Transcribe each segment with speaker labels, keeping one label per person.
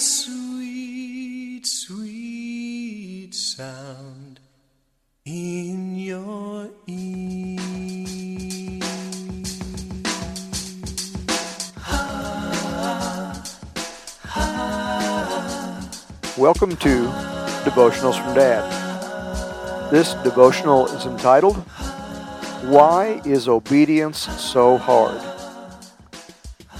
Speaker 1: sweet, sweet sound in your ear.
Speaker 2: Welcome to Devotionals from Dad. This devotional is entitled, Why is Obedience So Hard?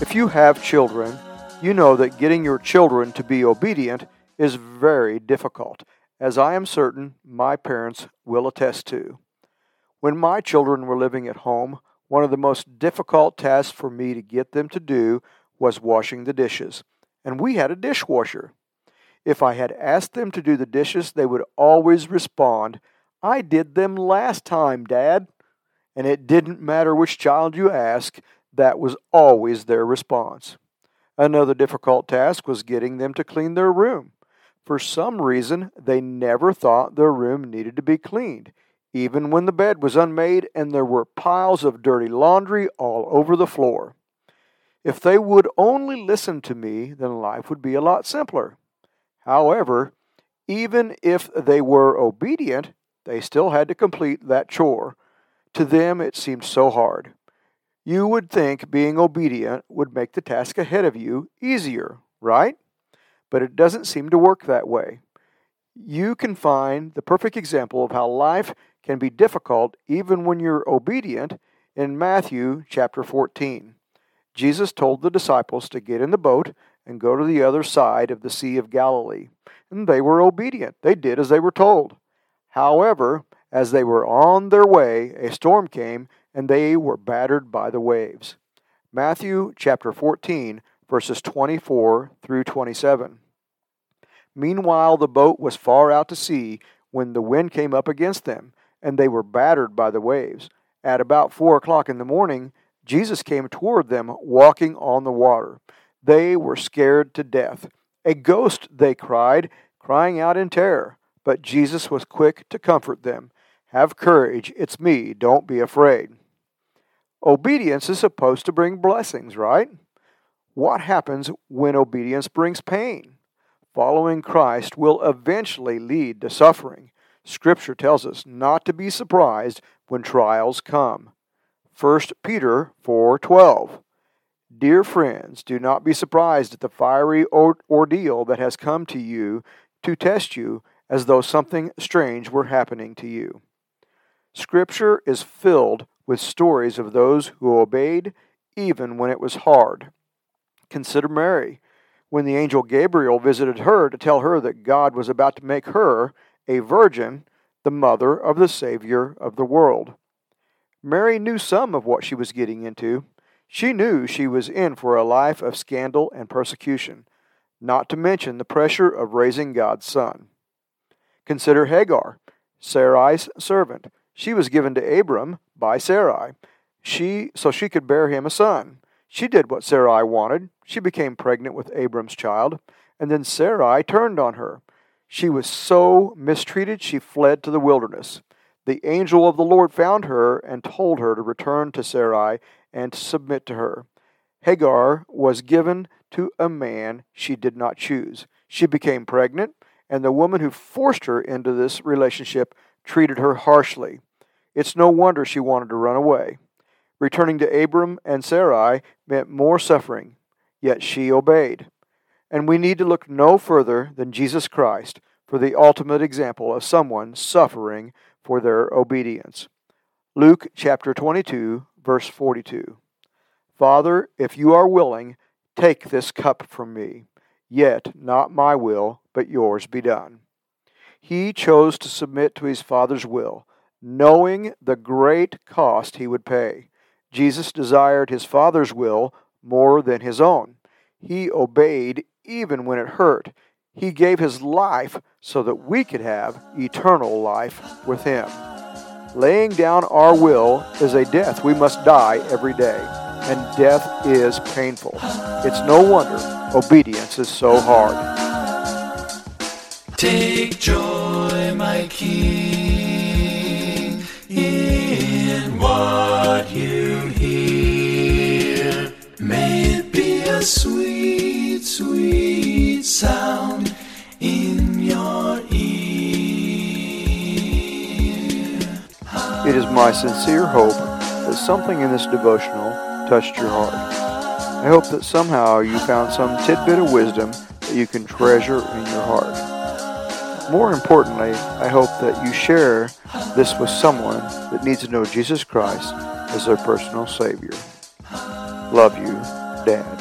Speaker 2: If you have children, you know that getting your children to be obedient is very difficult, as I am certain my parents will attest to. When my children were living at home, one of the most difficult tasks for me to get them to do was washing the dishes, and we had a dishwasher. If I had asked them to do the dishes, they would always respond, I did them last time, Dad. And it didn't matter which child you asked, that was always their response. Another difficult task was getting them to clean their room. For some reason, they never thought their room needed to be cleaned, even when the bed was unmade and there were piles of dirty laundry all over the floor. If they would only listen to me, then life would be a lot simpler. However, even if they were obedient, they still had to complete that chore. To them, it seemed so hard. You would think being obedient would make the task ahead of you easier, right? But it doesn't seem to work that way. You can find the perfect example of how life can be difficult even when you're obedient in Matthew chapter 14. Jesus told the disciples to get in the boat and go to the other side of the Sea of Galilee. And they were obedient. They did as they were told. However, as they were on their way, a storm came, and they were battered by the waves. Matthew chapter 14, verses 24 through 27. Meanwhile, the boat was far out to sea when the wind came up against them, and they were battered by the waves. At about four o'clock in the morning, Jesus came toward them walking on the water. They were scared to death. A ghost, they cried, crying out in terror. But Jesus was quick to comfort them. Have courage, it's me, don't be afraid. Obedience is supposed to bring blessings, right? What happens when obedience brings pain? Following Christ will eventually lead to suffering. Scripture tells us not to be surprised when trials come. 1 Peter 4:12 Dear friends, do not be surprised at the fiery ordeal that has come to you to test you as though something strange were happening to you. Scripture is filled with stories of those who obeyed even when it was hard. Consider Mary, when the angel Gabriel visited her to tell her that God was about to make her, a virgin, the mother of the Savior of the world. Mary knew some of what she was getting into. She knew she was in for a life of scandal and persecution, not to mention the pressure of raising God's son. Consider Hagar, Sarai's servant. She was given to Abram by Sarai, she, so she could bear him a son. She did what Sarai wanted. She became pregnant with Abram's child, and then Sarai turned on her. She was so mistreated, she fled to the wilderness. The angel of the Lord found her and told her to return to Sarai and to submit to her. Hagar was given to a man she did not choose. She became pregnant, and the woman who forced her into this relationship treated her harshly. It's no wonder she wanted to run away. Returning to Abram and Sarai meant more suffering, yet she obeyed. And we need to look no further than Jesus Christ for the ultimate example of someone suffering for their obedience. Luke chapter 22, verse 42. Father, if you are willing, take this cup from me. Yet not my will, but yours be done. He chose to submit to his Father's will, knowing the great cost he would pay. Jesus desired his Father's will more than his own. He obeyed even when it hurt. He gave his life so that we could have eternal life with him. Laying down our will is a death we must die every day, and death is painful. It's no wonder obedience is so hard.
Speaker 1: Take joy, my King, what you hear. May it be a sweet, sweet sound in your ear.
Speaker 2: It is my sincere hope that something in this devotional touched your heart. I hope that somehow you found some tidbit of wisdom that you can treasure in your heart. More importantly, I hope that you share this with someone that needs to know Jesus Christ as their personal Savior. Love you, Dad.